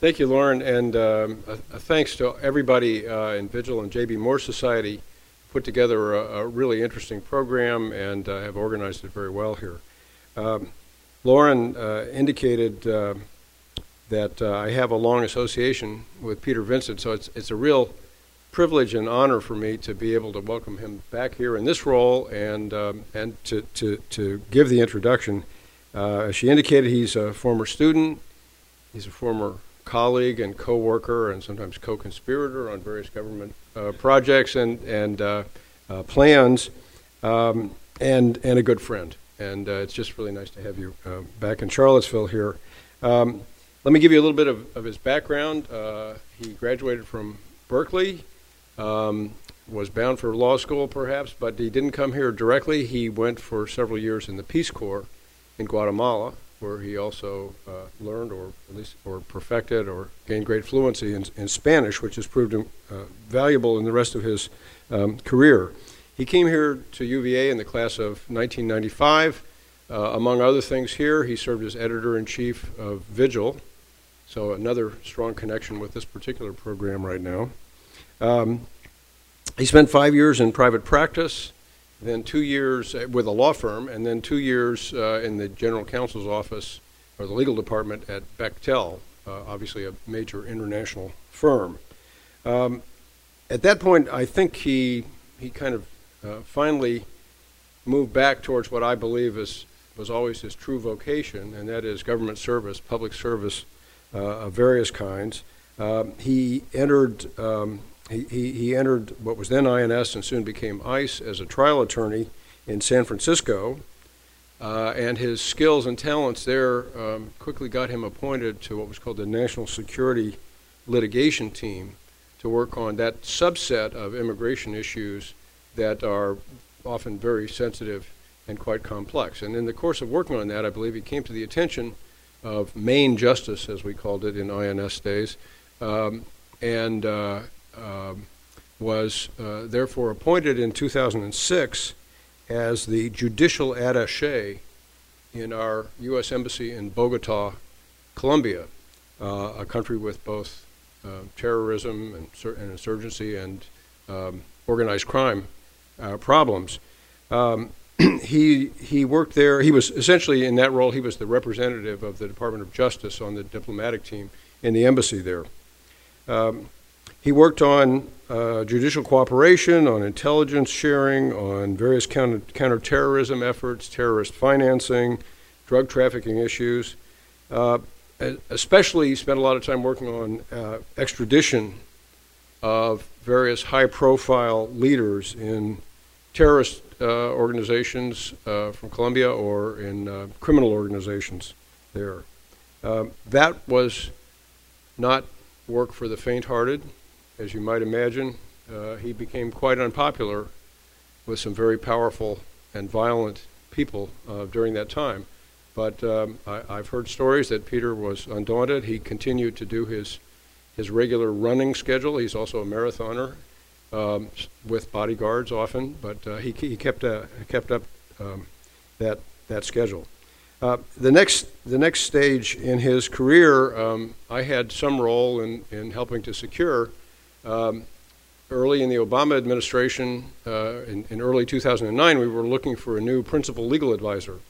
Thank you, Lauren, and um, a, a thanks to everybody uh, in Vigil and JB Moore Society put together a, a really interesting program and uh, have organized it very well here. Um, Lauren uh, indicated uh, that uh, I have a long association with Peter Vincent, so it's, it's a real privilege and honor for me to be able to welcome him back here in this role and, um, and to, to, to give the introduction. Uh, as she indicated, he's a former student, he's a former colleague and co-worker and sometimes co-conspirator on various government uh, projects and, and uh, uh, plans, um, and, and a good friend. And uh, it's just really nice to have you uh, back in Charlottesville here. Um, let me give you a little bit of, of his background. Uh, he graduated from Berkeley, um, was bound for law school perhaps, but he didn't come here directly. He went for several years in the Peace Corps in Guatemala, where he also uh, learned or at least or perfected or gained great fluency in, in Spanish, which has proved uh, valuable in the rest of his um, career. He came here to UVA in the class of 1995. Uh, among other things here, he served as editor-in-chief of Vigil, so another strong connection with this particular program right now. Um, he spent five years in private practice, then two years with a law firm, and then two years uh, in the general counsel's office or the legal department at Bechtel, uh, obviously a major international firm. Um, at that point, I think he he kind of uh, finally moved back towards what I believe is was always his true vocation, and that is government service, public service uh, of various kinds. Um, he entered um, he, he, entered what was then INS and soon became ICE as a trial attorney in San Francisco. Uh, and his skills and talents there um, quickly got him appointed to what was called the National Security Litigation Team to work on that subset of immigration issues that are often very sensitive and quite complex. And in the course of working on that, I believe he came to the attention of Main Justice, as we called it in INS days, um, and uh, um, was uh, therefore appointed in 2006 as the judicial attache in our U.S. Embassy in Bogota, Colombia, uh, a country with both uh, terrorism and, and, insurgency and um, organized crime uh, problems. Um, he he worked there. He was essentially in that role. He was the representative of the Department of Justice on the diplomatic team in the embassy there. Um, he worked on uh, judicial cooperation, on intelligence sharing, on various counter, counterterrorism efforts, terrorist financing, drug trafficking issues. Uh, especially, he spent a lot of time working on uh, extradition of various high profile leaders in terrorist uh, organizations uh, from Colombia or in uh, criminal organizations there. Um, that was not work for the faint hearted as you might imagine, uh, he became quite unpopular with some very powerful and violent people uh, during that time. But um, I, have heard stories that Peter was undaunted. He continued to do his his regular running schedule. He's also a marathoner um, with bodyguards often, but uh, he, he kept uh, kept up um, that that schedule. Uh, the next the next stage in his career, um, I had some role in, in helping to secure um, early in the Obama administration, uh, in, in, early 2009, we were looking for a new principal legal advisor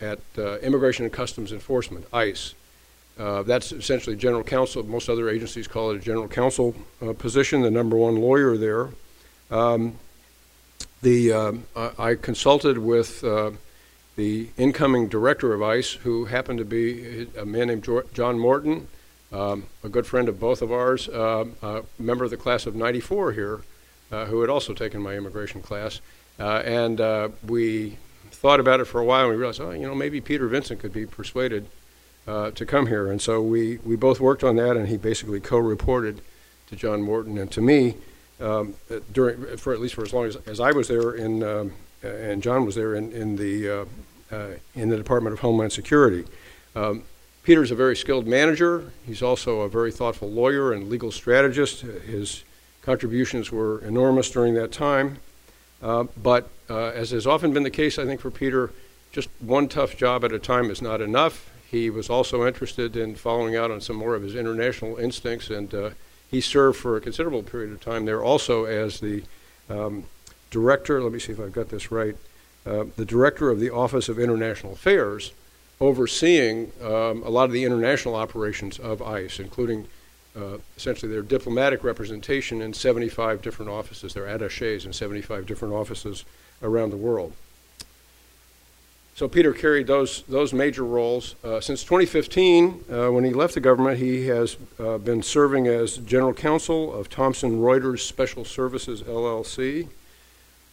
at uh, Immigration and Customs Enforcement, ICE. Uh, that's essentially general counsel. Most other agencies call it a general counsel uh, position, the number one lawyer there. Um, the, um, I, I, consulted with uh, the incoming director of ICE, who happened to be a man named John Morton, um, a good friend of both of ours, uh, a member of the class of 94 here, uh, who had also taken my immigration class. Uh, and uh, we thought about it for a while and we realized, oh, you know, maybe Peter Vincent could be persuaded uh, to come here. And so we, we both worked on that and he basically co-reported to John Morton and to me um, during, for at least for as long as, as I was there in, um, and John was there in, in, the, uh, in the Department of Homeland Security. Um, Peter's a very skilled manager. He's also a very thoughtful lawyer and legal strategist. His contributions were enormous during that time. Uh, but uh, as has often been the case, I think, for Peter, just one tough job at a time is not enough. he was also interested in following out on some more of his international instincts, and uh, he served for a considerable period of time there also as the um, director, let me see if I've got this right, uh, the director of the Office of International Affairs, overseeing um, a lot of the international operations of ICE, including uh, essentially their diplomatic representation in 75 different offices, their attaches in 75 different offices around the world. So Peter carried those, those major roles. Uh, since 2015, uh, when he left the government, he has uh, been serving as general counsel of Thomson Reuters Special Services LLC.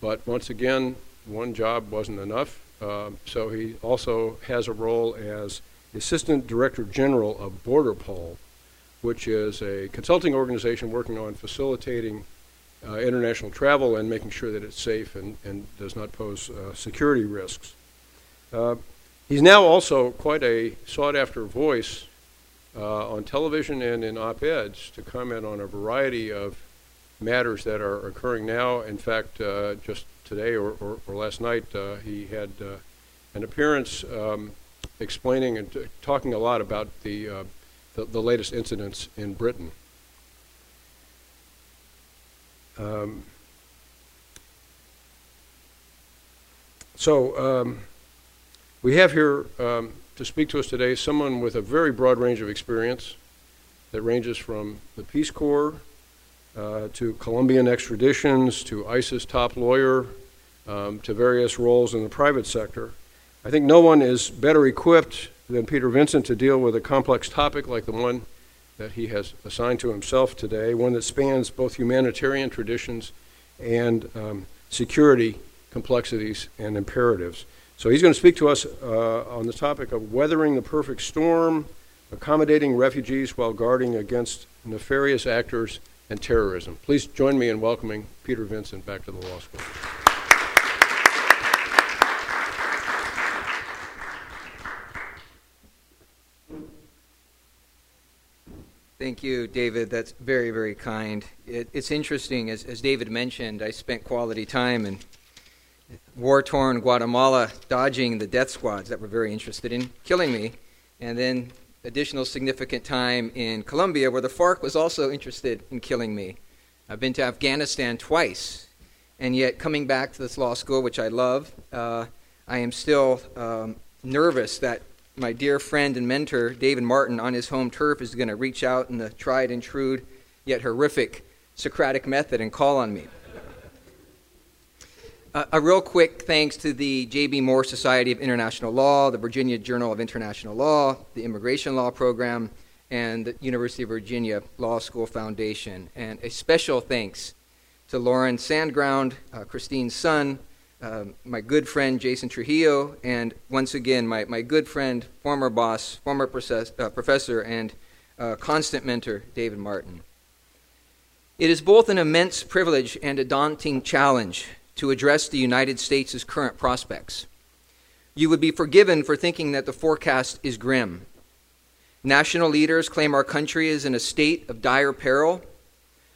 But once again, one job wasn't enough. Uh, so he also has a role as Assistant Director General of BorderPol, which is a consulting organization working on facilitating uh, international travel and making sure that it's safe and, and does not pose uh, security risks. Uh, he's now also quite a sought after voice uh, on television and in op eds to comment on a variety of matters that are occurring now. In fact, uh, just today or, or, or last night, uh, he had uh, an appearance um, explaining and t- talking a lot about the, uh, the, the, latest incidents in Britain. Um, so, um, we have here um, to speak to us today someone with a very broad range of experience that ranges from the Peace Corps uh, to Colombian extraditions to ICE's top lawyer um, to various roles in the private sector. I think no one is better equipped than Peter Vincent to deal with a complex topic like the one that he has assigned to himself today, one that spans both humanitarian traditions and um, security complexities and imperatives. So he's going to speak to us uh, on the topic of weathering the perfect storm, accommodating refugees while guarding against nefarious actors and terrorism. Please join me in welcoming Peter Vincent back to the law school. Thank you, David. That's very, very kind. It, it's interesting, as, as David mentioned, I spent quality time in war torn Guatemala dodging the death squads that were very interested in killing me, and then additional significant time in Colombia where the FARC was also interested in killing me. I've been to Afghanistan twice, and yet coming back to this law school, which I love, uh, I am still um, nervous that my dear friend and mentor, David Martin, on his home turf, is going to reach out in the tried and true, yet horrific Socratic method and call on me a real quick thanks to the J.B. Moore Society of International Law, the Virginia Journal of International Law, the Immigration Law Program, and the University of Virginia Law School Foundation. And a special thanks to Lauren Sandground, uh, Christine's son, uh, my good friend Jason Trujillo, and once again, my, my good friend, former boss, former process, uh, professor, and uh, constant mentor, David Martin. It is both an immense privilege and a daunting challenge to address the United States' current prospects. You would be forgiven for thinking that the forecast is grim. National leaders claim our country is in a state of dire peril.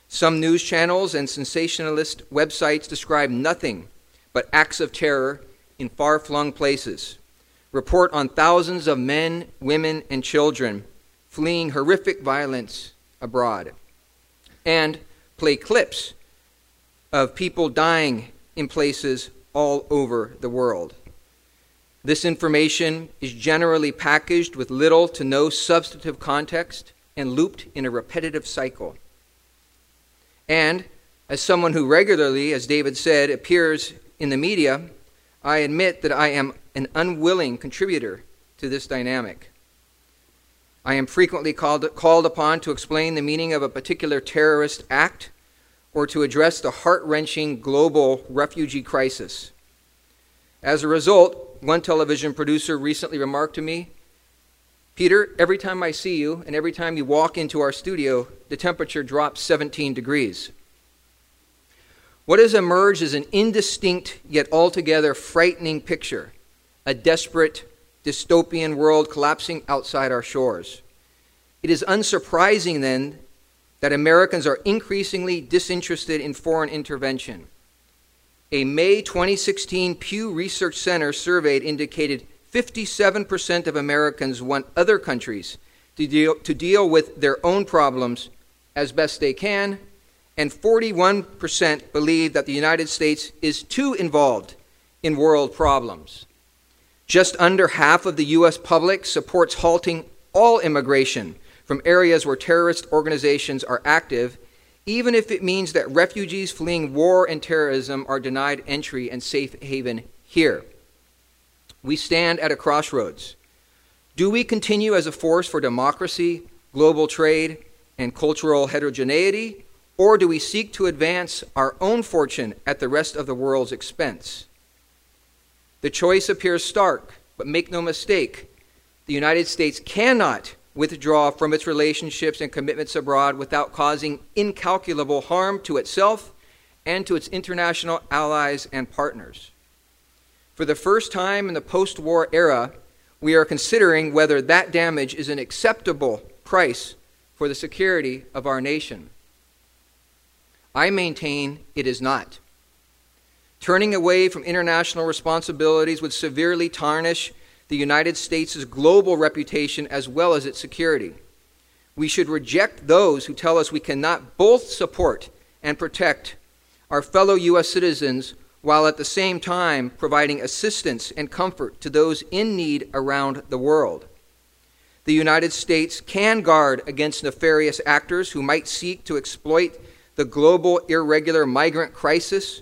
Some news channels and sensationalist websites describe nothing but acts of terror in far flung places, report on thousands of men, women, and children fleeing horrific violence abroad, and play clips of people dying in places all over the world. This information is generally packaged with little to no substantive context and looped in a repetitive cycle. And as someone who regularly, as David said, appears in the media, I admit that I am an unwilling contributor to this dynamic. I am frequently called, called upon to explain the meaning of a particular terrorist act or to address the heart wrenching global refugee crisis. As a result, one television producer recently remarked to me Peter, every time I see you and every time you walk into our studio, the temperature drops 17 degrees. What has emerged is an indistinct yet altogether frightening picture a desperate, dystopian world collapsing outside our shores. It is unsurprising then that Americans are increasingly disinterested in foreign intervention. A May 2016 Pew Research Center survey indicated 57% of Americans want other countries to deal, to deal with their own problems as best they can, and 41% believe that the United States is too involved in world problems. Just under half of the U.S. public supports halting all immigration from areas where terrorist organizations are active, even if it means that refugees fleeing war and terrorism are denied entry and safe haven here. We stand at a crossroads. Do we continue as a force for democracy, global trade, and cultural heterogeneity, or do we seek to advance our own fortune at the rest of the world's expense? The choice appears stark, but make no mistake, the United States cannot withdraw from its relationships and commitments abroad without causing incalculable harm to itself and to its international allies and partners. For the first time in the post war era, we are considering whether that damage is an acceptable price for the security of our nation. I maintain it is not. Turning away from international responsibilities would severely tarnish the United States' global reputation as well as its security. We should reject those who tell us we cannot both support and protect our fellow U.S. citizens while at the same time providing assistance and comfort to those in need around the world. The United States can guard against nefarious actors who might seek to exploit the global irregular migrant crisis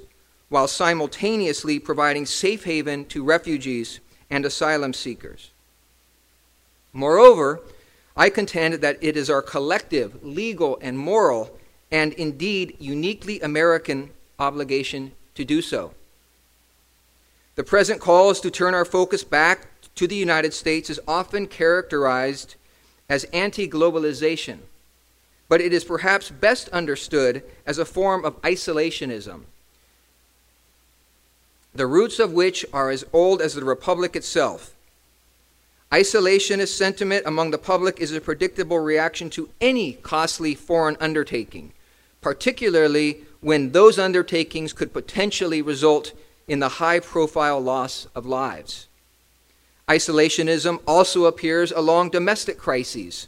while simultaneously providing safe haven to refugees and asylum seekers. Moreover, I contend that it is our collective, legal, and moral, and indeed uniquely American obligation to do so. The present call is to turn our focus back to the United States is often characterized as anti globalization, but it is perhaps best understood as a form of isolationism the roots of which are as old as the Republic itself. Isolationist sentiment among the public is a predictable reaction to any costly foreign undertaking, particularly when those undertakings could potentially result in the high profile loss of lives. Isolationism also appears along domestic crises,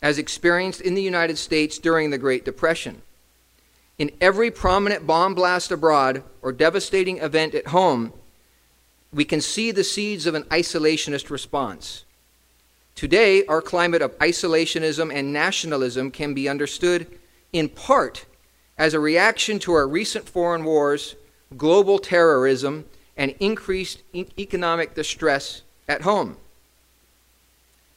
as experienced in the United States during the Great Depression. In every prominent bomb blast abroad or devastating event at home, we can see the seeds of an isolationist response. Today, our climate of isolationism and nationalism can be understood in part as a reaction to our recent foreign wars, global terrorism, and increased economic distress at home.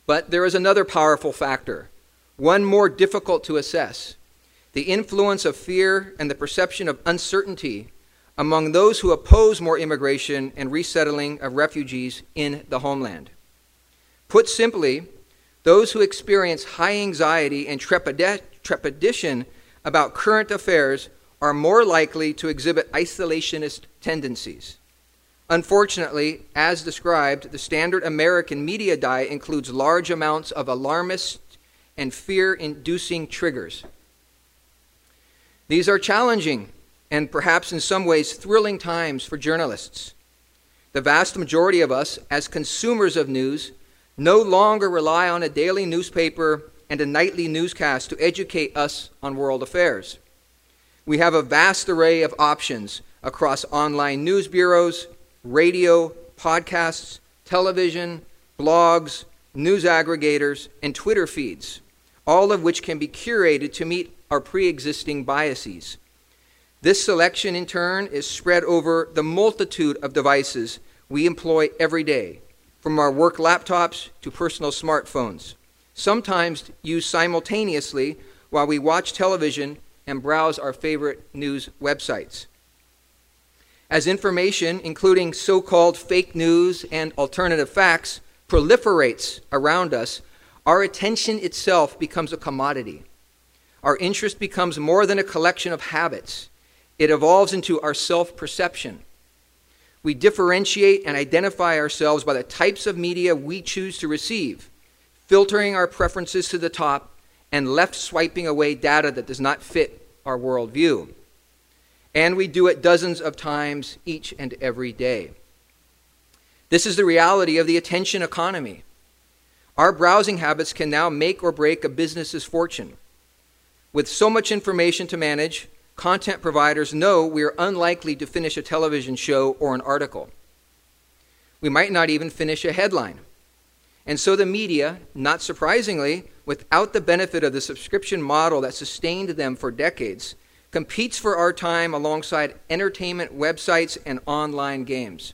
But there is another powerful factor, one more difficult to assess the influence of fear and the perception of uncertainty among those who oppose more immigration and resettling of refugees in the homeland. Put simply, those who experience high anxiety and trepidation about current affairs are more likely to exhibit isolationist tendencies. Unfortunately, as described, the standard American media diet includes large amounts of alarmist and fear inducing triggers. These are challenging and perhaps in some ways thrilling times for journalists. The vast majority of us, as consumers of news, no longer rely on a daily newspaper and a nightly newscast to educate us on world affairs. We have a vast array of options across online news bureaus, radio, podcasts, television, blogs, news aggregators, and Twitter feeds, all of which can be curated to meet our pre existing biases. This selection, in turn, is spread over the multitude of devices we employ every day, from our work laptops to personal smartphones, sometimes used simultaneously while we watch television and browse our favorite news websites. As information, including so called fake news and alternative facts, proliferates around us, our attention itself becomes a commodity. Our interest becomes more than a collection of habits, it evolves into our self perception. We differentiate and identify ourselves by the types of media we choose to receive, filtering our preferences to the top and left swiping away data that does not fit our worldview. And we do it dozens of times each and every day. This is the reality of the attention economy. Our browsing habits can now make or break a business's fortune. With so much information to manage, content providers know we are unlikely to finish a television show or an article. We might not even finish a headline. And so the media, not surprisingly, without the benefit of the subscription model that sustained them for decades, competes for our time alongside entertainment websites and online games.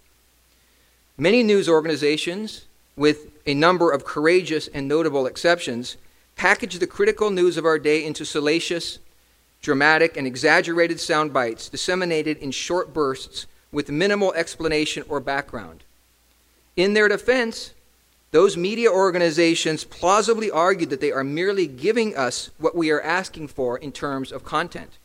Many news organizations, with a number of courageous and notable exceptions, package the critical news of our day into salacious, dramatic, and exaggerated sound bites disseminated in short bursts with minimal explanation or background. In their defense, those media organizations plausibly argued that they are merely giving us what we are asking for in terms of content.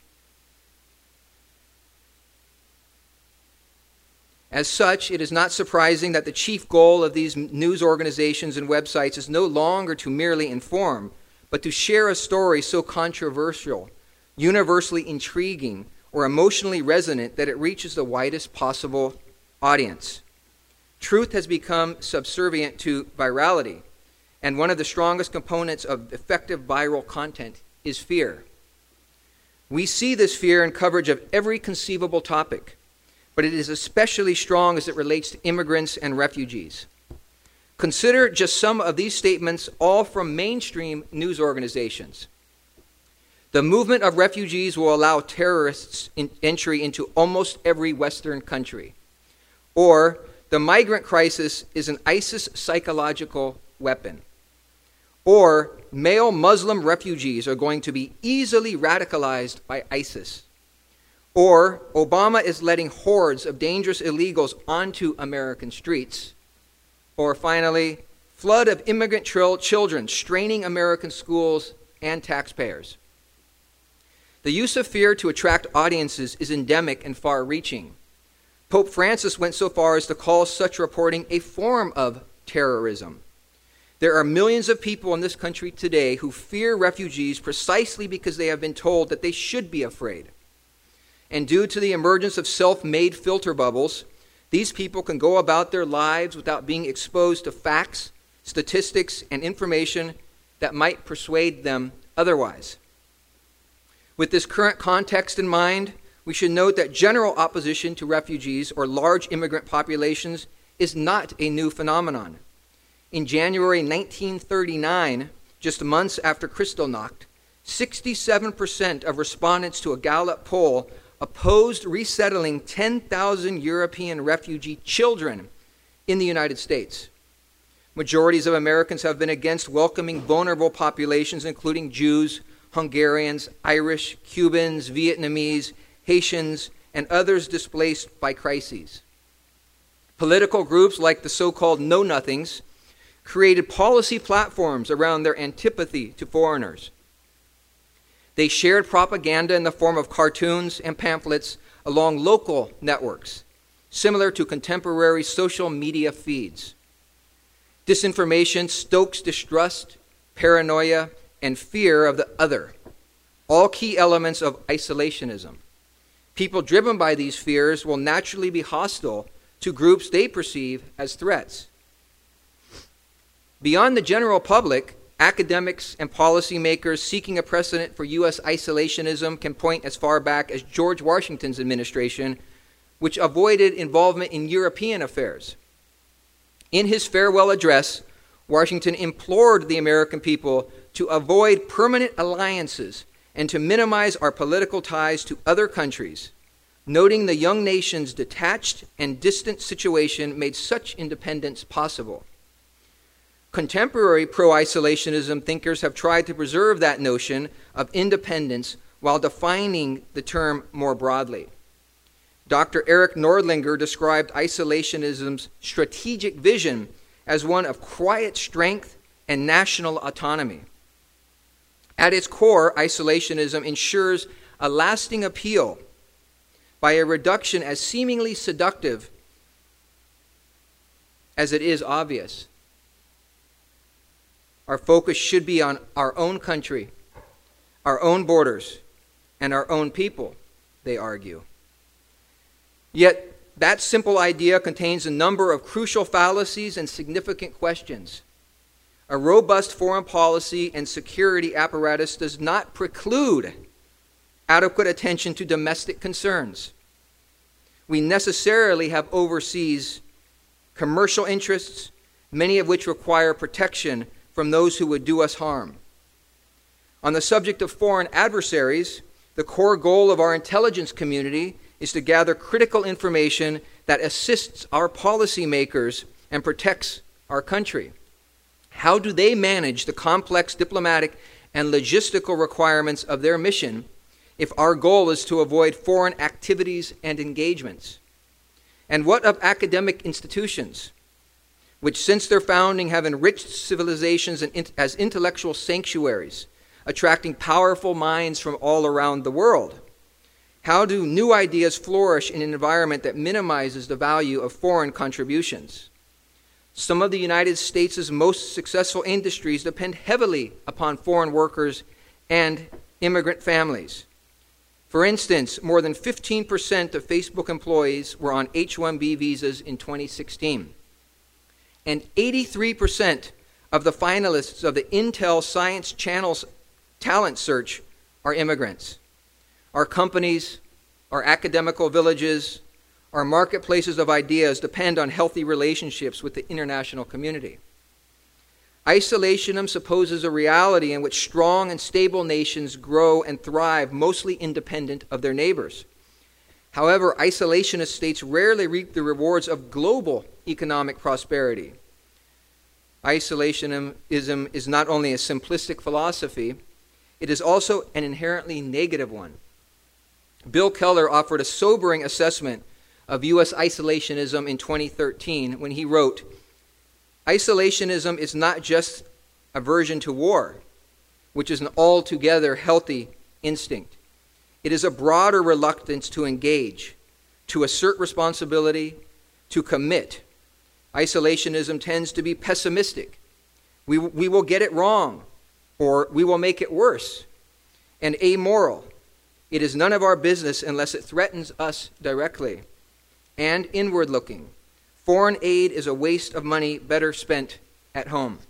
As such, it is not surprising that the chief goal of these news organizations and websites is no longer to merely inform, but to share a story so controversial, universally intriguing, or emotionally resonant that it reaches the widest possible audience. Truth has become subservient to virality, and one of the strongest components of effective viral content is fear. We see this fear in coverage of every conceivable topic, but it is especially strong as it relates to immigrants and refugees. Consider just some of these statements, all from mainstream news organizations. The movement of refugees will allow terrorists in entry into almost every Western country. Or, the migrant crisis is an ISIS psychological weapon. Or male Muslim refugees are going to be easily radicalized by ISIS. Or Obama is letting hordes of dangerous illegals onto American streets. Or finally, flood of immigrant children straining American schools and taxpayers. The use of fear to attract audiences is endemic and far reaching. Pope Francis went so far as to call such reporting a form of terrorism. There are millions of people in this country today who fear refugees precisely because they have been told that they should be afraid. And due to the emergence of self made filter bubbles, these people can go about their lives without being exposed to facts, statistics, and information that might persuade them otherwise. With this current context in mind, we should note that general opposition to refugees or large immigrant populations is not a new phenomenon. In January 1939, just months after Kristallnacht, 67% of respondents to a Gallup poll opposed resettling 10,000 European refugee children in the United States. Majorities of Americans have been against welcoming vulnerable populations, including Jews, Hungarians, Irish, Cubans, Vietnamese, Haitians, and others displaced by crises. Political groups like the so called Know Nothings created policy platforms around their antipathy to foreigners. They shared propaganda in the form of cartoons and pamphlets along local networks, similar to contemporary social media feeds. Disinformation stokes distrust, paranoia, and fear of the other, all key elements of isolationism. People driven by these fears will naturally be hostile to groups they perceive as threats. Beyond the general public, academics and policymakers seeking a precedent for U.S. isolationism can point as far back as George Washington's administration, which avoided involvement in European affairs. In his farewell address, Washington implored the American people to avoid permanent alliances and to minimize our political ties to other countries, noting the young nation's detached and distant situation made such independence possible. Contemporary pro isolationism thinkers have tried to preserve that notion of independence while defining the term more broadly. Dr. Eric Nordlinger described isolationism's strategic vision as one of quiet strength and national autonomy. At its core, isolationism ensures a lasting appeal by a reduction as seemingly seductive as it is obvious. Our focus should be on our own country, our own borders, and our own people, they argue. Yet, That simple idea contains a number of crucial fallacies and significant questions. A robust foreign policy and security apparatus does not preclude adequate attention to domestic concerns. We necessarily have overseas commercial interests, many of which require protection from those who would do us harm. On the subject of foreign adversaries, the core goal of our intelligence community is to gather critical information that assists our policymakers and protects our country. How do they manage the complex diplomatic and logistical requirements of their mission if our goal is to avoid foreign activities and engagements? And what of academic institutions, which since their founding have enriched civilizations as intellectual sanctuaries, attracting powerful minds from all around the world? How do new ideas flourish in an environment that minimizes the value of foreign contributions? Some of the United States' most successful industries depend heavily upon foreign workers and immigrant families. For instance, more than 15% of Facebook employees were on H 1B visas in 2016. And 83% of the finalists of the Intel Science Channel's talent search are immigrants. Our companies, our academical villages, our marketplaces of ideas depend on healthy relationships with the international community. Isolationism supposes a reality in which strong and stable nations grow and thrive mostly independent of their neighbors. However, isolationist states rarely reap the rewards of global economic prosperity. Isolationism is not only a simplistic philosophy, it is also an inherently negative one. Bill Keller offered a sobering assessment of U.S. isolationism in 2013 when he wrote Isolationism is not just aversion to war, which is an altogether healthy instinct. It is a broader reluctance to engage, to assert responsibility, to commit. Isolationism tends to be pessimistic. We, we will get it wrong, or we will make it worse. And amoral. It is none of our business unless it threatens us directly. And inward looking. Foreign aid is a waste of money better spent at home.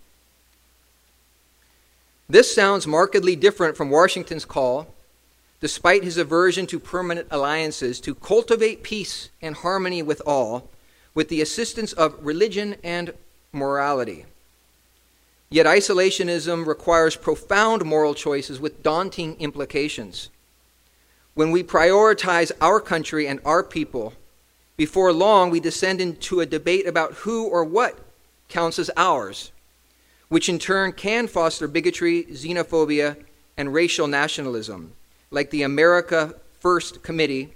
This sounds markedly different from Washington's call, despite his aversion to permanent alliances, to cultivate peace and harmony with all, with the assistance of religion and morality. Yet isolationism requires profound moral choices with daunting implications. When we prioritize our country and our people before long, we descend into a debate about who or what counts as ours, which in turn can foster bigotry, xenophobia, and racial nationalism, like the America First Committee,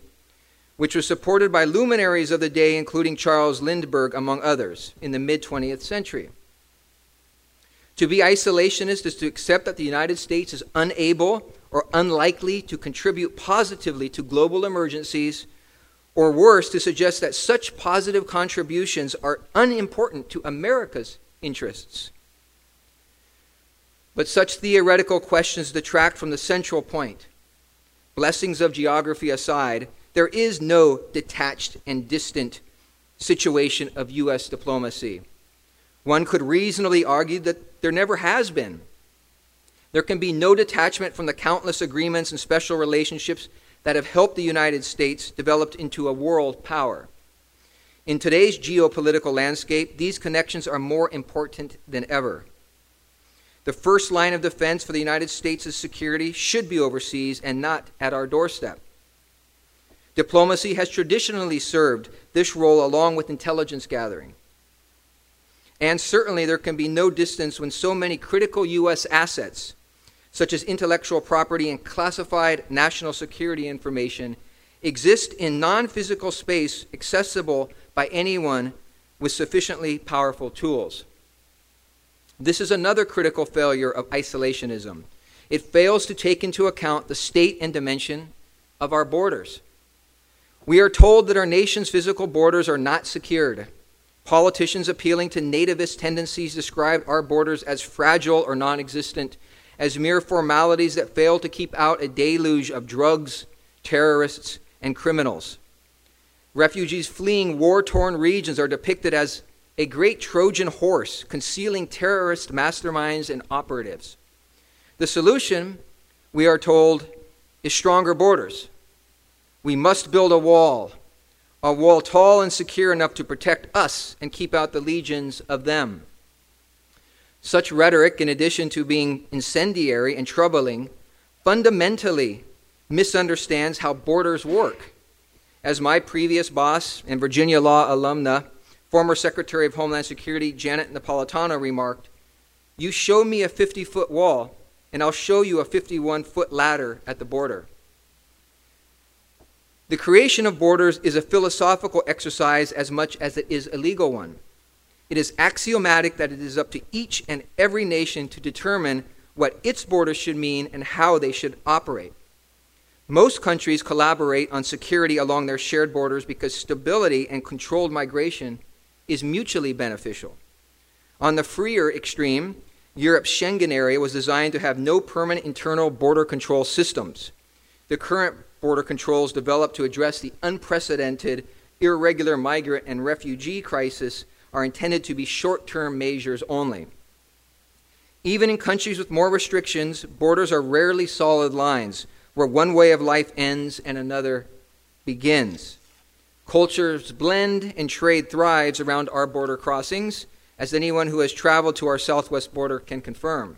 which was supported by luminaries of the day, including Charles Lindbergh, among others, in the mid 20th century. To be isolationist is to accept that the United States is unable or unlikely to contribute positively to global emergencies or worse, to suggest that such positive contributions are unimportant to America's interests. But such theoretical questions detract from the central point. Blessings of geography aside, there is no detached and distant situation of U.S. diplomacy. One could reasonably argue that there never has been. There can be no detachment from the countless agreements and special relationships that have helped the United States develop into a world power. In today's geopolitical landscape, these connections are more important than ever. The first line of defense for the United States' security should be overseas and not at our doorstep. Diplomacy has traditionally served this role along with intelligence gathering. And certainly there can be no distance when so many critical U.S. assets such as intellectual property and classified national security information, exist in non physical space accessible by anyone with sufficiently powerful tools. This is another critical failure of isolationism. It fails to take into account the state and dimension of our borders. We are told that our nation's physical borders are not secured. Politicians appealing to nativist tendencies describe our borders as fragile or non existent as mere formalities that fail to keep out a deluge of drugs, terrorists, and criminals. Refugees fleeing war torn regions are depicted as a great Trojan horse concealing terrorist masterminds and operatives. The solution, we are told, is stronger borders. We must build a wall, a wall tall and secure enough to protect us and keep out the legions of them. Such rhetoric, in addition to being incendiary and troubling, fundamentally misunderstands how borders work. As my previous boss and Virginia law alumna, former Secretary of Homeland Security Janet Napolitano remarked, You show me a 50 foot wall, and I'll show you a 51 foot ladder at the border. The creation of borders is a philosophical exercise as much as it is a legal one. It is axiomatic that it is up to each and every nation to determine what its borders should mean and how they should operate. Most countries collaborate on security along their shared borders because stability and controlled migration is mutually beneficial. On the freer extreme, Europe's Schengen area was designed to have no permanent internal border control systems. The current border controls developed to address the unprecedented irregular migrant and refugee crisis are intended to be short term measures only. Even in countries with more restrictions, borders are rarely solid lines where one way of life ends and another begins. Cultures blend and trade thrives around our border crossings, as anyone who has traveled to our southwest border can confirm.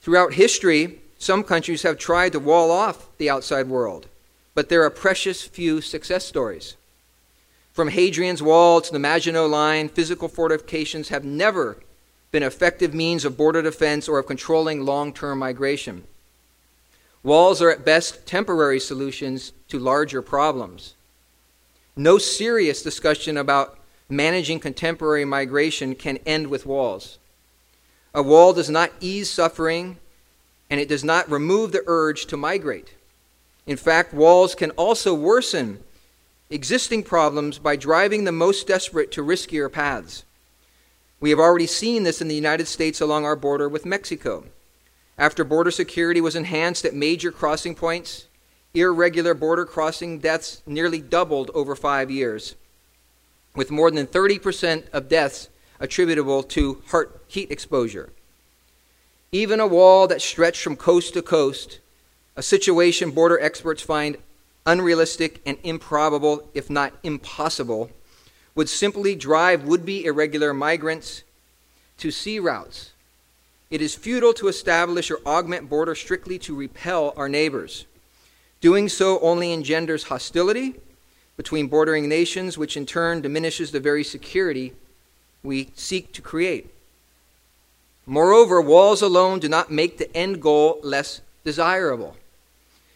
Throughout history, some countries have tried to wall off the outside world, but there are precious few success stories. From Hadrian's Wall to the Maginot Line, physical fortifications have never been effective means of border defense or of controlling long term migration. Walls are at best temporary solutions to larger problems. No serious discussion about managing contemporary migration can end with walls. A wall does not ease suffering, and it does not remove the urge to migrate. In fact, walls can also worsen existing problems by driving the most desperate to riskier paths. We have already seen this in the United States along our border with Mexico. After border security was enhanced at major crossing points, irregular border crossing deaths nearly doubled over five years, with more than 30% of deaths attributable to heart heat exposure. Even a wall that stretched from coast to coast, a situation border experts find unrealistic and improbable, if not impossible, would simply drive would be irregular migrants to sea routes. It is futile to establish or augment borders strictly to repel our neighbors. Doing so only engenders hostility between bordering nations, which in turn diminishes the very security we seek to create. Moreover, walls alone do not make the end goal less desirable.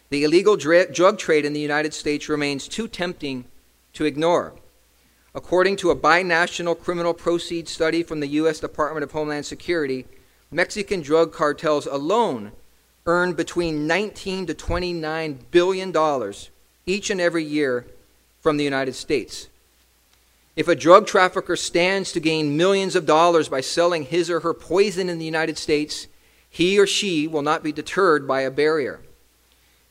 The illegal drug trade in the United States remains too tempting to ignore. According to a binational criminal proceeds study from the U.S. Department of Homeland Security, Mexican drug cartels alone earn between 19 to 29 billion dollars each and every year from the United States. If a drug trafficker stands to gain millions of dollars by selling his or her poison in the United States, he or she will not be deterred by a barrier.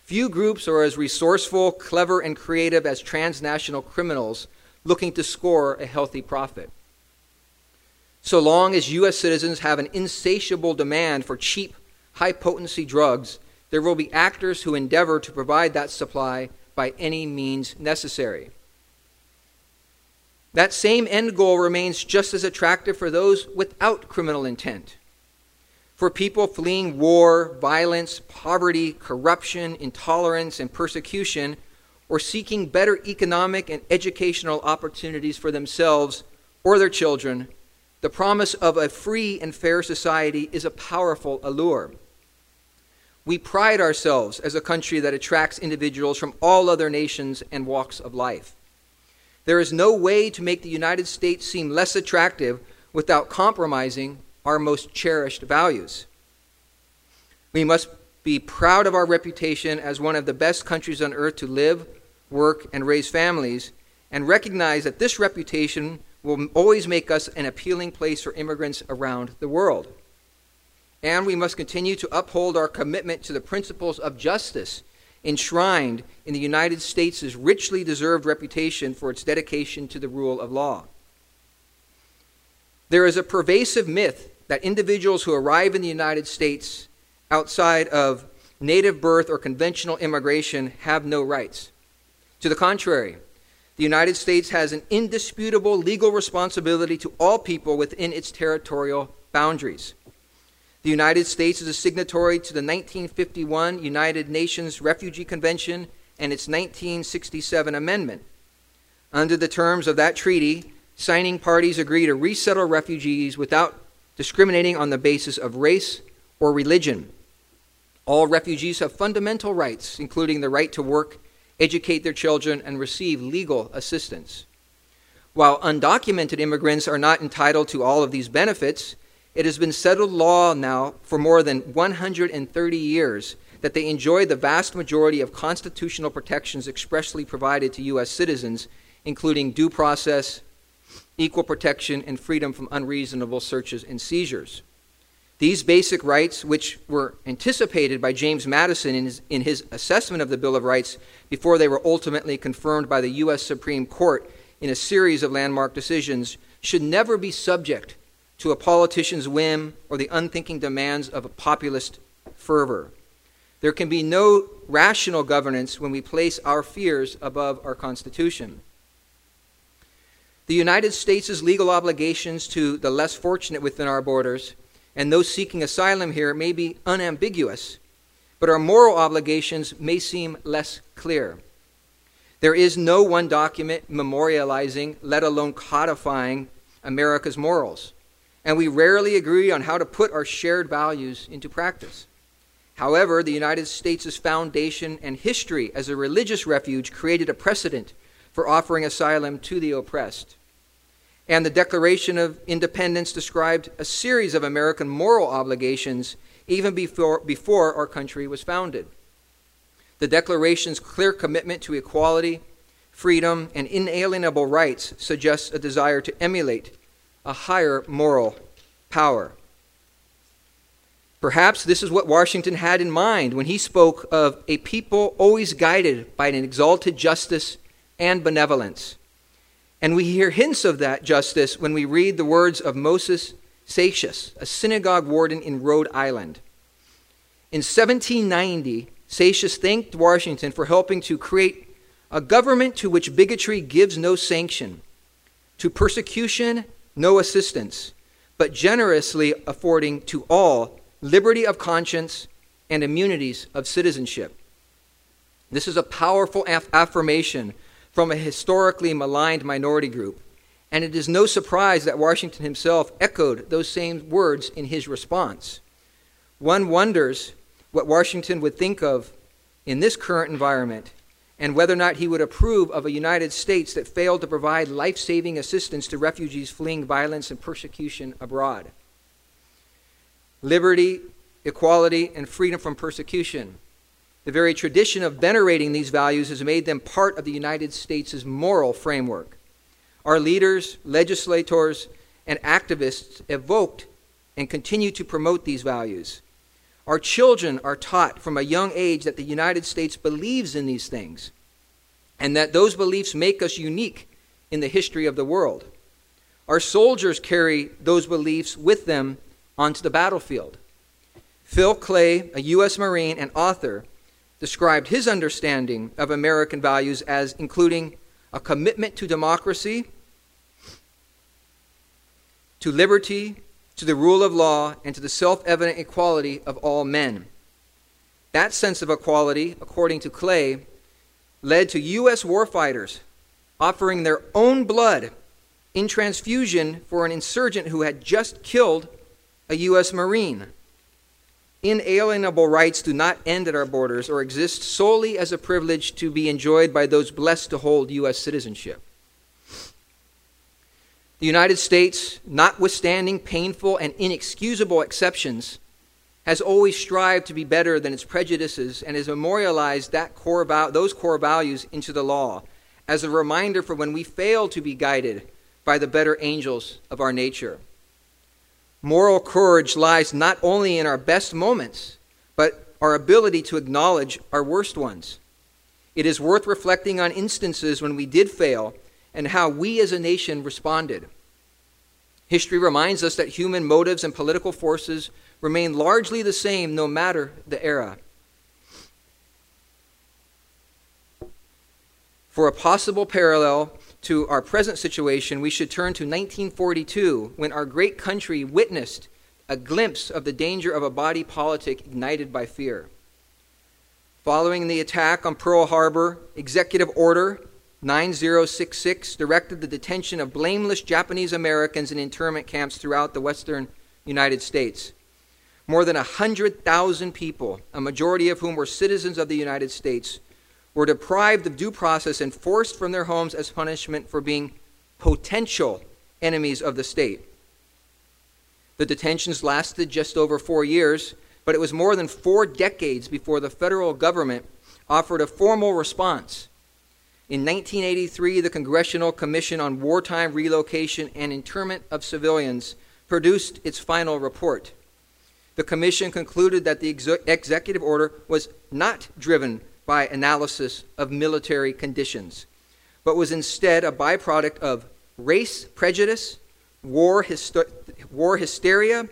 Few groups are as resourceful, clever, and creative as transnational criminals looking to score a healthy profit. So long as U.S. citizens have an insatiable demand for cheap, high potency drugs, there will be actors who endeavor to provide that supply by any means necessary. That same end goal remains just as attractive for those without criminal intent for people fleeing war, violence, poverty, corruption, intolerance, and persecution, or seeking better economic and educational opportunities for themselves or their children, the promise of a free and fair society is a powerful allure. We pride ourselves as a country that attracts individuals from all other nations and walks of life. There is no way to make the United States seem less attractive without compromising our most cherished values. We must be proud of our reputation as one of the best countries on earth to live, work, and raise families, and recognize that this reputation will always make us an appealing place for immigrants around the world. And we must continue to uphold our commitment to the principles of justice, enshrined in the United States' richly deserved reputation for its dedication to the rule of law. There is a pervasive myth that individuals who arrive in the United States outside of native birth or conventional immigration have no rights. To the contrary, the United States has an indisputable legal responsibility to all people within its territorial boundaries. The United States is a signatory to the 1951 United Nations Refugee Convention and its 1967 amendment. Under the terms of that treaty, signing parties agree to resettle refugees without discriminating on the basis of race or religion. All refugees have fundamental rights, including the right to work, educate their children, and receive legal assistance. While undocumented immigrants are not entitled to all of these benefits, it has been settled law now for more than 130 years that they enjoy the vast majority of constitutional protections expressly provided to U.S. citizens, including due process, equal protection, and freedom from unreasonable searches and seizures. These basic rights, which were anticipated by James Madison in his, in his, assessment of the Bill of Rights before they were ultimately confirmed by the U.S. Supreme Court in a series of landmark decisions, should never be subject to a politician's whim or the unthinking demands of a populist fervor. There can be no rational governance when we place our fears above our Constitution. The United States' legal obligations to the less fortunate within our borders and those seeking asylum here may be unambiguous, but our moral obligations may seem less clear. There is no one document memorializing, let alone codifying, America's morals and we rarely agree on how to put our shared values into practice. However, the United States' foundation and history as a religious refuge created a precedent for offering asylum to the oppressed. And the Declaration of Independence described a series of American moral obligations even before, before our country was founded. The Declaration's clear commitment to equality, freedom, and inalienable rights suggests a desire to emulate a higher moral power. Perhaps this is what Washington had in mind when he spoke of a people always guided by an exalted justice and benevolence. And we hear hints of that justice when we read the words of Moses Seixas, a synagogue warden in Rhode Island. In 1790, Seixas thanked Washington for helping to create a government to which bigotry gives no sanction, to persecution no assistance, but generously affording to all liberty of conscience and immunities of citizenship. This is a powerful aff- affirmation from a historically maligned minority group, and it is no surprise that Washington himself echoed those same words in his response. One wonders what Washington would think of in this current environment and whether or not he would approve of a United States that failed to provide life saving assistance to refugees fleeing violence and persecution abroad. Liberty, equality, and freedom from persecution. The very tradition of venerating these values has made them part of the United States' moral framework. Our leaders, legislators, and activists evoked and continue to promote these values. Our children are taught from a young age that the United States believes in these things and that those beliefs make us unique in the history of the world. Our soldiers carry those beliefs with them onto the battlefield. Phil Klay, a U.S. Marine and author, described his understanding of American values as including a commitment to democracy, to liberty, to the rule of law, and to the self evident equality of all men. That sense of equality, according to Klay, led to U.S. warfighters offering their own blood in transfusion for an insurgent who had just killed a U.S. Marine. Inalienable rights do not end at our borders or exist solely as a privilege to be enjoyed by those blessed to hold U.S. citizenship. The United States, notwithstanding painful and inexcusable exceptions, has always strived to be better than its prejudices and has memorialized that core those core values into the law as a reminder for when we fail to be guided by the better angels of our nature. Moral courage lies not only in our best moments, but our ability to acknowledge our worst ones. It is worth reflecting on instances when we did fail and how we as a nation responded. History reminds us that human motives and political forces remain largely the same no matter the era. For a possible parallel to our present situation, we should turn to 1942 when our great country witnessed a glimpse of the danger of a body politic ignited by fear. Following the attack on Pearl Harbor, Executive Order 9066 directed the detention of blameless Japanese Americans in internment camps throughout the western United States. More than 100,000 people, a majority of whom were citizens of the United States, were deprived of due process and forced from their homes as punishment for being potential enemies of the state. The detentions lasted just over four years, but it was more than four decades before the federal government offered a formal response. In 1983, the Congressional Commission on Wartime Relocation and Internment of Civilians produced its final report. The Commission concluded that the ex- executive order was not driven by analysis of military conditions, but was instead a byproduct of race prejudice, war, hyster- war hysteria,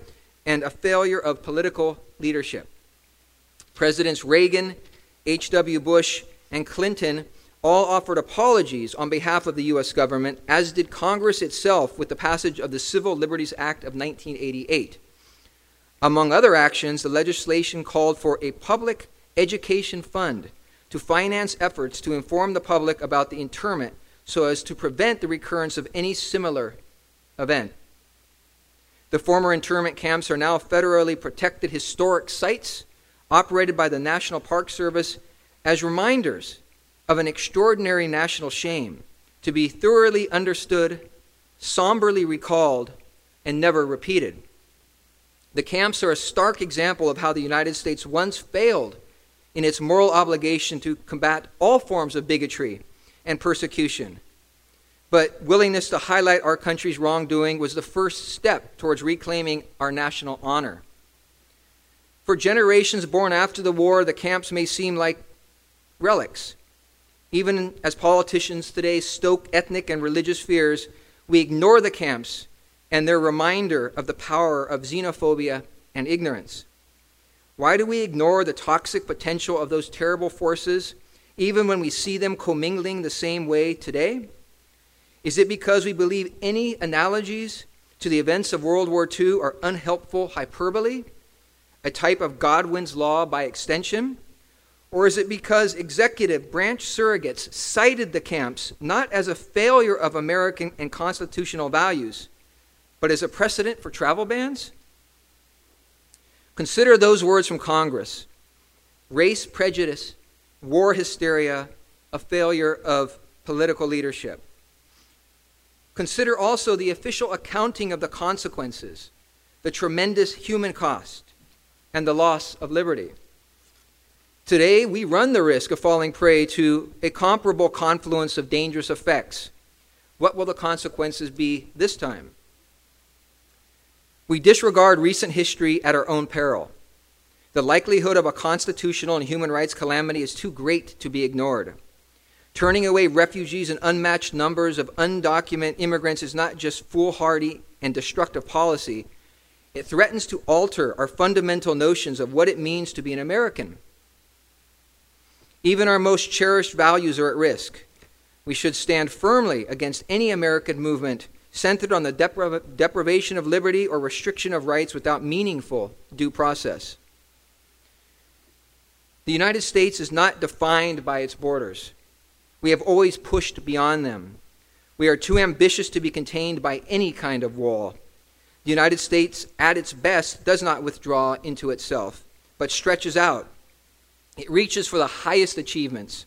and a failure of political leadership. Presidents Reagan, H.W. Bush, and Clinton all offered apologies on behalf of the U.S. government, as did Congress itself with the passage of the Civil Liberties Act of 1988. Among other actions, the legislation called for a public education fund to finance efforts to inform the public about the internment so as to prevent the recurrence of any similar event. The former internment camps are now federally protected historic sites operated by the National Park Service as reminders of an extraordinary national shame to be thoroughly understood, somberly recalled, and never repeated. The camps are a stark example of how the United States once failed in its moral obligation to combat all forms of bigotry and persecution but willingness to highlight our country's wrongdoing was the first step towards reclaiming our national honor. For generations born after the war, the camps may seem like relics. Even as politicians today stoke ethnic and religious fears, we ignore the camps and their reminder of the power of xenophobia and ignorance. Why do we ignore the toxic potential of those terrible forces, even when we see them commingling the same way today? Is it because we believe any analogies to the events of World War II are unhelpful hyperbole, a type of Godwin's law by extension? Or is it because executive branch surrogates cited the camps not as a failure of American and constitutional values, but as a precedent for travel bans? Consider those words from Congress race prejudice, war hysteria, a failure of political leadership. Consider also the official accounting of the consequences, the tremendous human cost, and the loss of liberty. Today, we run the risk of falling prey to a comparable confluence of dangerous effects. What will the consequences be this time? We disregard recent history at our own peril. The likelihood of a constitutional and human rights calamity is too great to be ignored. Turning away refugees in unmatched numbers of undocumented immigrants is not just foolhardy and destructive policy, it threatens to alter our fundamental notions of what it means to be an American. Even our most cherished values are at risk. We should stand firmly against any American movement centered on the depri- deprivation of liberty or restriction of rights without meaningful due process. The United States is not defined by its borders. We have always pushed beyond them. We are too ambitious to be contained by any kind of wall. The United States, at its best, does not withdraw into itself, but stretches out. It reaches for the highest achievements,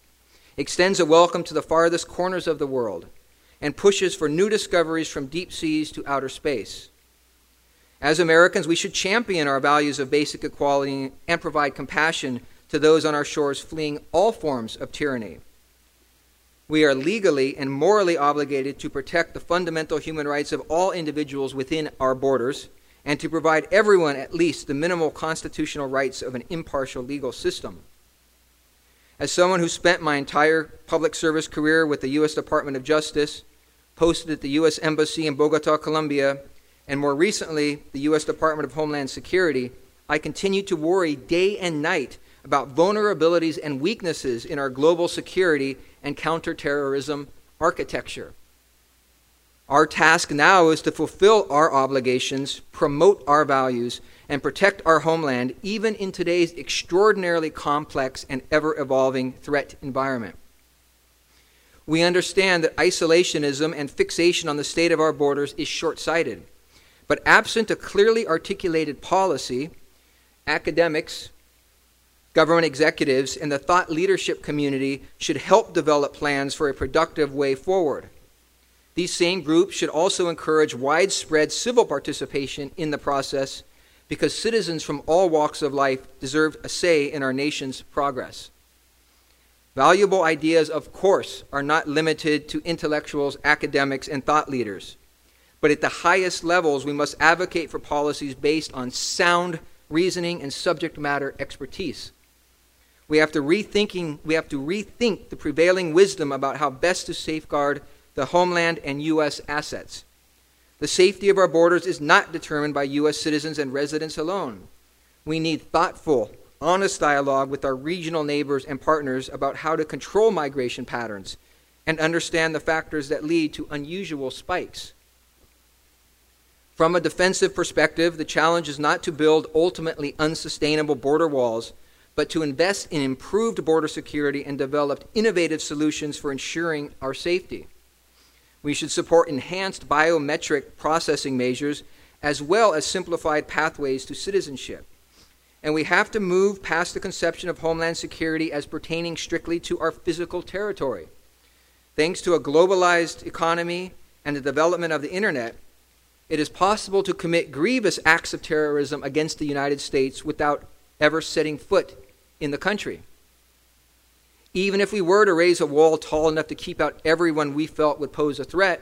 extends a welcome to the farthest corners of the world, and pushes for new discoveries from deep seas to outer space. As Americans, we should champion our values of basic equality and provide compassion to those on our shores fleeing all forms of tyranny we are legally and morally obligated to protect the fundamental human rights of all individuals within our borders and to provide everyone at least the minimal constitutional rights of an impartial legal system. As someone who spent my entire public service career with the U.S. Department of Justice, posted at the U.S. Embassy in Bogota, Colombia, and more recently, the U.S. Department of Homeland Security, I continue to worry day and night about vulnerabilities and weaknesses in our global security and counterterrorism architecture. Our task now is to fulfill our obligations, promote our values, and protect our homeland even in today's extraordinarily complex and ever evolving threat environment. We understand that isolationism and fixation on the state of our borders is short sighted. But absent a clearly articulated policy, academics, government executives, and the thought leadership community should help develop plans for a productive way forward. These same groups should also encourage widespread civil participation in the process because citizens from all walks of life deserve a say in our nation's progress. Valuable ideas, of course, are not limited to intellectuals, academics, and thought leaders. But at the highest levels, we must advocate for policies based on sound reasoning and subject matter expertise. We have to rethinking we have to rethink the prevailing wisdom about how best to safeguard the homeland, and U.S. assets. The safety of our borders is not determined by U.S. citizens and residents alone. We need thoughtful, honest dialogue with our regional neighbors and partners about how to control migration patterns and understand the factors that lead to unusual spikes. From a defensive perspective, the challenge is not to build ultimately unsustainable border walls, but to invest in improved border security and develop innovative solutions for ensuring our safety. We should support enhanced biometric processing measures as well as simplified pathways to citizenship. And we have to move past the conception of homeland security as pertaining strictly to our physical territory. Thanks to a globalized economy and the development of the internet, it is possible to commit grievous acts of terrorism against the United States without ever setting foot in the country. Even if we were to raise a wall tall enough to keep out everyone we felt would pose a threat,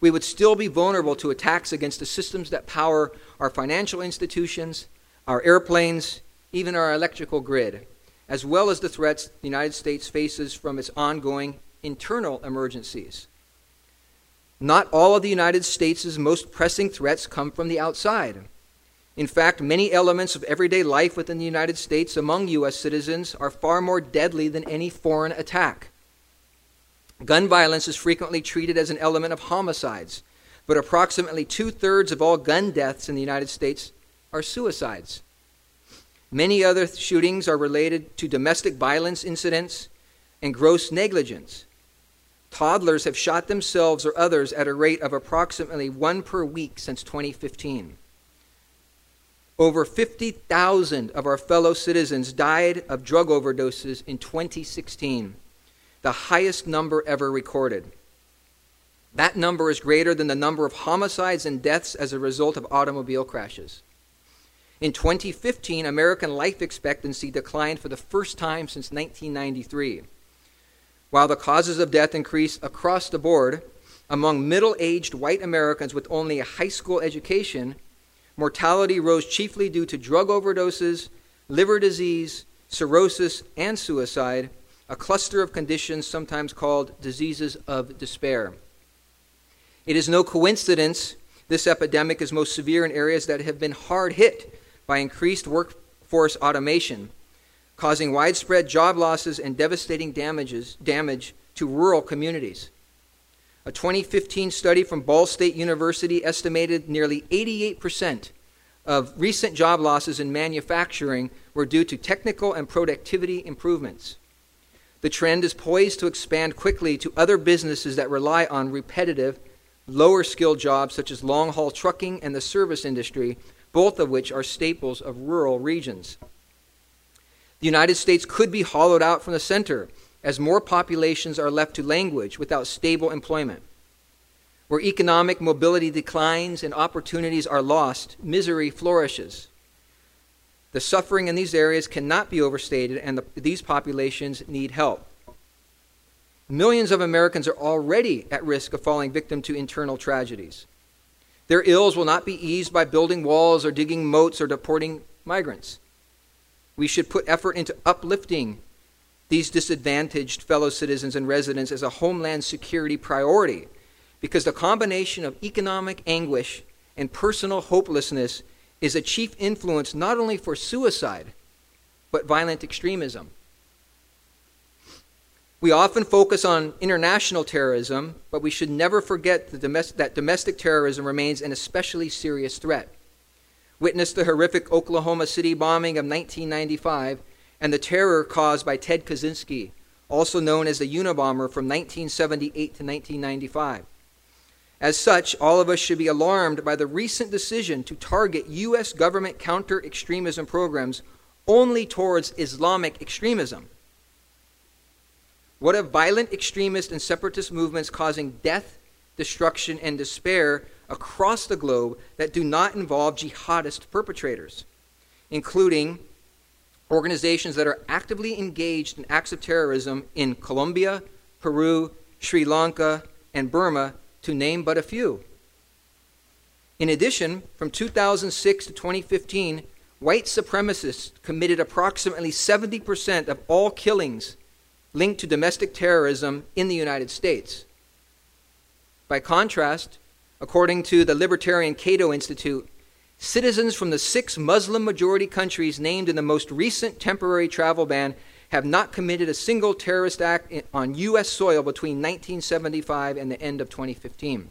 we would still be vulnerable to attacks against the systems that power our financial institutions, our airplanes, even our electrical grid, as well as the threats the United States faces from its ongoing internal emergencies. Not all of the United States' most pressing threats come from the outside. In fact, many elements of everyday life within the United States among U.S. citizens are far more deadly than any foreign attack. Gun violence is frequently treated as an element of homicides, but approximately two thirds of all gun deaths in the United States are suicides. Many other shootings are related to domestic violence incidents and gross negligence. Toddlers have shot themselves or others at a rate of approximately one per week since 2015. Over 50,000 of our fellow citizens died of drug overdoses in 2016, the highest number ever recorded. That number is greater than the number of homicides and deaths as a result of automobile crashes. In 2015, American life expectancy declined for the first time since 1993. While the causes of death increased across the board, among middle aged white Americans with only a high school education, Mortality rose chiefly due to drug overdoses, liver disease, cirrhosis, and suicide, a cluster of conditions sometimes called diseases of despair. It is no coincidence this epidemic is most severe in areas that have been hard hit by increased workforce automation, causing widespread job losses and devastating damages, damage to rural communities. A 2015 study from Ball State University estimated nearly 88% of recent job losses in manufacturing were due to technical and productivity improvements. The trend is poised to expand quickly to other businesses that rely on repetitive, lower skilled jobs such as long haul trucking and the service industry, both of which are staples of rural regions. The United States could be hollowed out from the center as more populations are left to language without stable employment. Where economic mobility declines and opportunities are lost, misery flourishes. The suffering in these areas cannot be overstated, and the, these populations need help. Millions of Americans are already at risk of falling victim to internal tragedies. Their ills will not be eased by building walls or digging moats or deporting migrants. We should put effort into uplifting these disadvantaged fellow citizens and residents as a homeland security priority because the combination of economic anguish and personal hopelessness is a chief influence not only for suicide, but violent extremism. We often focus on international terrorism, but we should never forget that domestic terrorism remains an especially serious threat. Witness the horrific Oklahoma City bombing of 1995 and the terror caused by Ted Kaczynski, also known as the Unabomber from 1978 to 1995. As such, all of us should be alarmed by the recent decision to target U.S. government counter extremism programs only towards Islamic extremism. What of violent extremist and separatist movements causing death, destruction, and despair across the globe that do not involve jihadist perpetrators, including organizations that are actively engaged in acts of terrorism in Colombia, Peru, Sri Lanka, and Burma, to name but a few. In addition, from 2006 to 2015, white supremacists committed approximately 70% of all killings linked to domestic terrorism in the United States. By contrast, according to the libertarian Cato Institute, citizens from the six Muslim majority countries named in the most recent temporary travel ban have not committed a single terrorist act on U.S. soil between 1975 and the end of 2015.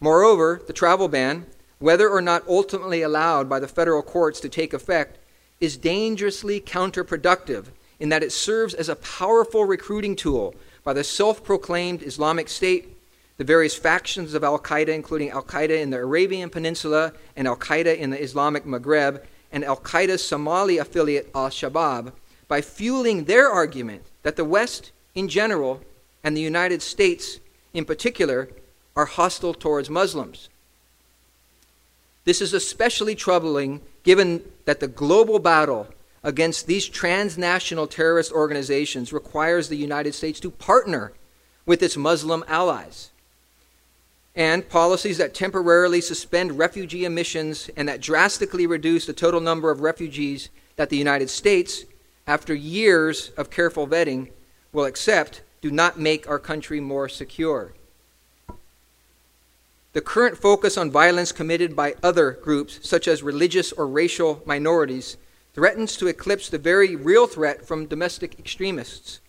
Moreover, the travel ban, whether or not ultimately allowed by the federal courts to take effect, is dangerously counterproductive in that it serves as a powerful recruiting tool by the self proclaimed Islamic State, the various factions of Al Qaeda, including Al Qaeda in the Arabian Peninsula and Al Qaeda in the Islamic Maghreb, and Al Qaeda's Somali affiliate Al Shabaab, by fueling their argument that the West in general and the United States in particular are hostile towards Muslims. This is especially troubling given that the global battle against these transnational terrorist organizations requires the United States to partner with its Muslim allies. And policies that temporarily suspend refugee admissions and that drastically reduce the total number of refugees that the United States, after years of careful vetting, will accept do not make our country more secure. The current focus on violence committed by other groups, such as religious or racial minorities, threatens to eclipse the very real threat from domestic extremists.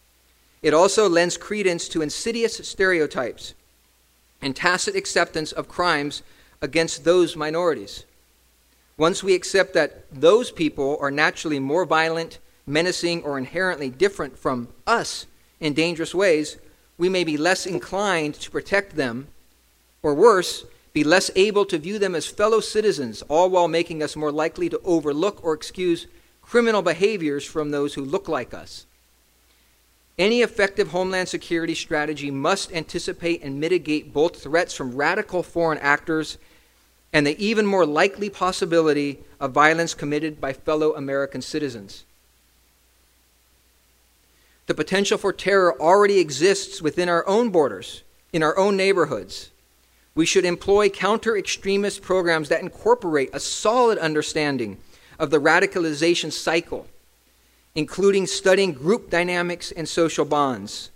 It also lends credence to insidious stereotypes and tacit acceptance of crimes against those minorities. Once we accept that those people are naturally more violent, menacing, or inherently different from us in dangerous ways, we may be less inclined to protect them, or worse, be less able to view them as fellow citizens, all while making us more likely to overlook or excuse criminal behaviors from those who look like us. Any effective homeland security strategy must anticipate and mitigate both threats from radical foreign actors and the even more likely possibility of violence committed by fellow American citizens. The potential for terror already exists within our own borders, in our own neighborhoods. We should employ counter extremist programs that incorporate a solid understanding of the radicalization cycle, including studying group dynamics and social bonds.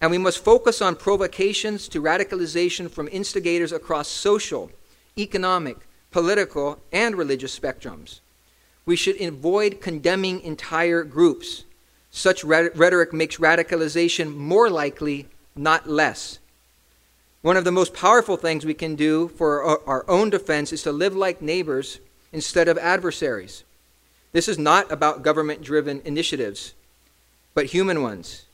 And we must focus on provocations to radicalization from instigators across social, economic, political, and religious spectrums. We should avoid condemning entire groups. Such rhetoric makes radicalization more likely, not less. One of the most powerful things we can do for our own defense is to live like neighbors instead of adversaries. This is not about government driven initiatives, but human ones.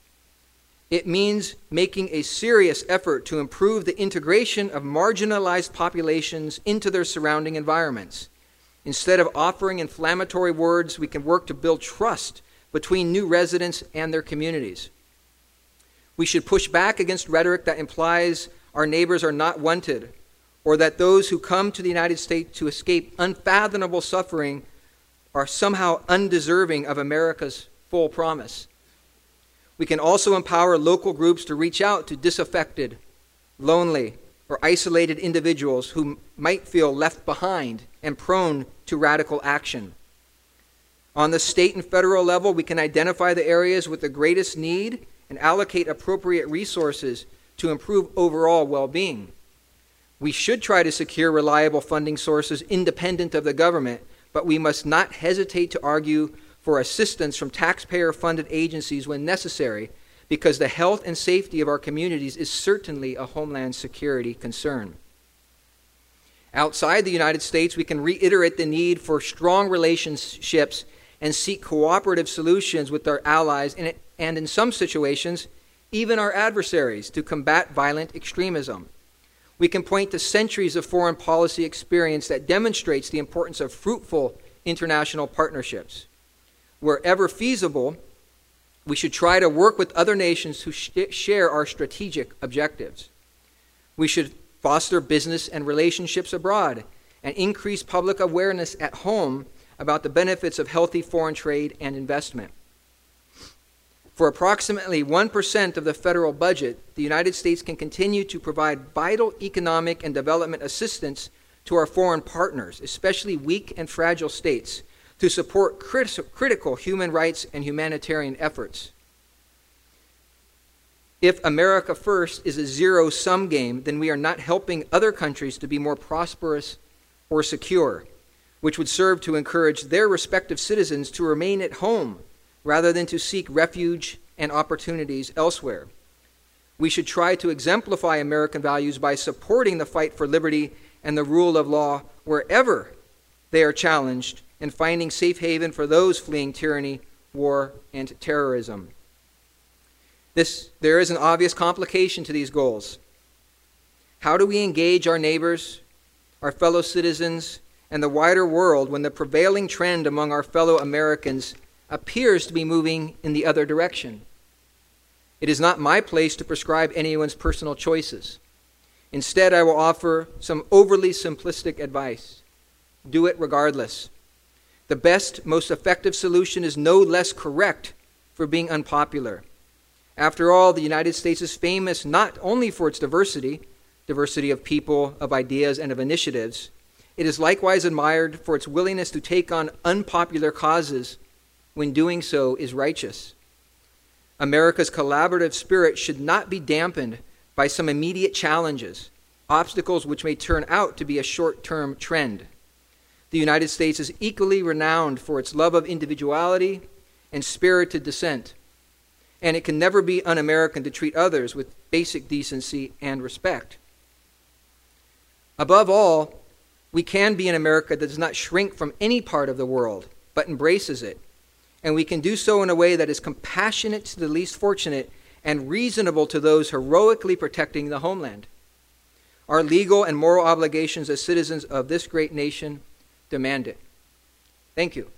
It means making a serious effort to improve the integration of marginalized populations into their surrounding environments. Instead of offering inflammatory words, we can work to build trust between new residents and their communities. We should push back against rhetoric that implies our neighbors are not wanted, or that those who come to the United States to escape unfathomable suffering are somehow undeserving of America's full promise. We can also empower local groups to reach out to disaffected, lonely, or isolated individuals who might feel left behind and prone to radical action. On the state and federal level, we can identify the areas with the greatest need and allocate appropriate resources to improve overall well being. We should try to secure reliable funding sources independent of the government, but we must not hesitate to argue for assistance from taxpayer funded agencies when necessary because the health and safety of our communities is certainly a homeland security concern. Outside the United States, we can reiterate the need for strong relationships and seek cooperative solutions with our allies and, and in some situations, even our adversaries, to combat violent extremism. We can point to centuries of foreign policy experience that demonstrates the importance of fruitful international partnerships. Wherever feasible, we should try to work with other nations who sh- share our strategic objectives. We should foster business and relationships abroad and increase public awareness at home about the benefits of healthy foreign trade and investment. For approximately 1% of the federal budget, the United States can continue to provide vital economic and development assistance to our foreign partners, especially weak and fragile states, to support crit- critical human rights and humanitarian efforts. If America First is a zero sum game, then we are not helping other countries to be more prosperous or secure which would serve to encourage their respective citizens to remain at home rather than to seek refuge and opportunities elsewhere. We should try to exemplify American values by supporting the fight for liberty and the rule of law wherever they are challenged and finding safe haven for those fleeing tyranny, war, and terrorism. This, there is an obvious complication to these goals. How do we engage our neighbors, our fellow citizens, and the wider world when the prevailing trend among our fellow Americans appears to be moving in the other direction. It is not my place to prescribe anyone's personal choices. Instead, I will offer some overly simplistic advice. Do it regardless. The best, most effective solution is no less correct for being unpopular. After all, the United States is famous not only for its diversity, diversity of people, of ideas, and of initiatives, it is likewise admired for its willingness to take on unpopular causes when doing so is righteous. America's collaborative spirit should not be dampened by some immediate challenges, obstacles which may turn out to be a short term trend. The United States is equally renowned for its love of individuality and spirited dissent, and it can never be un American to treat others with basic decency and respect. Above all, we can be an America that does not shrink from any part of the world, but embraces it. And we can do so in a way that is compassionate to the least fortunate and reasonable to those heroically protecting the homeland. Our legal and moral obligations as citizens of this great nation demand it. Thank you.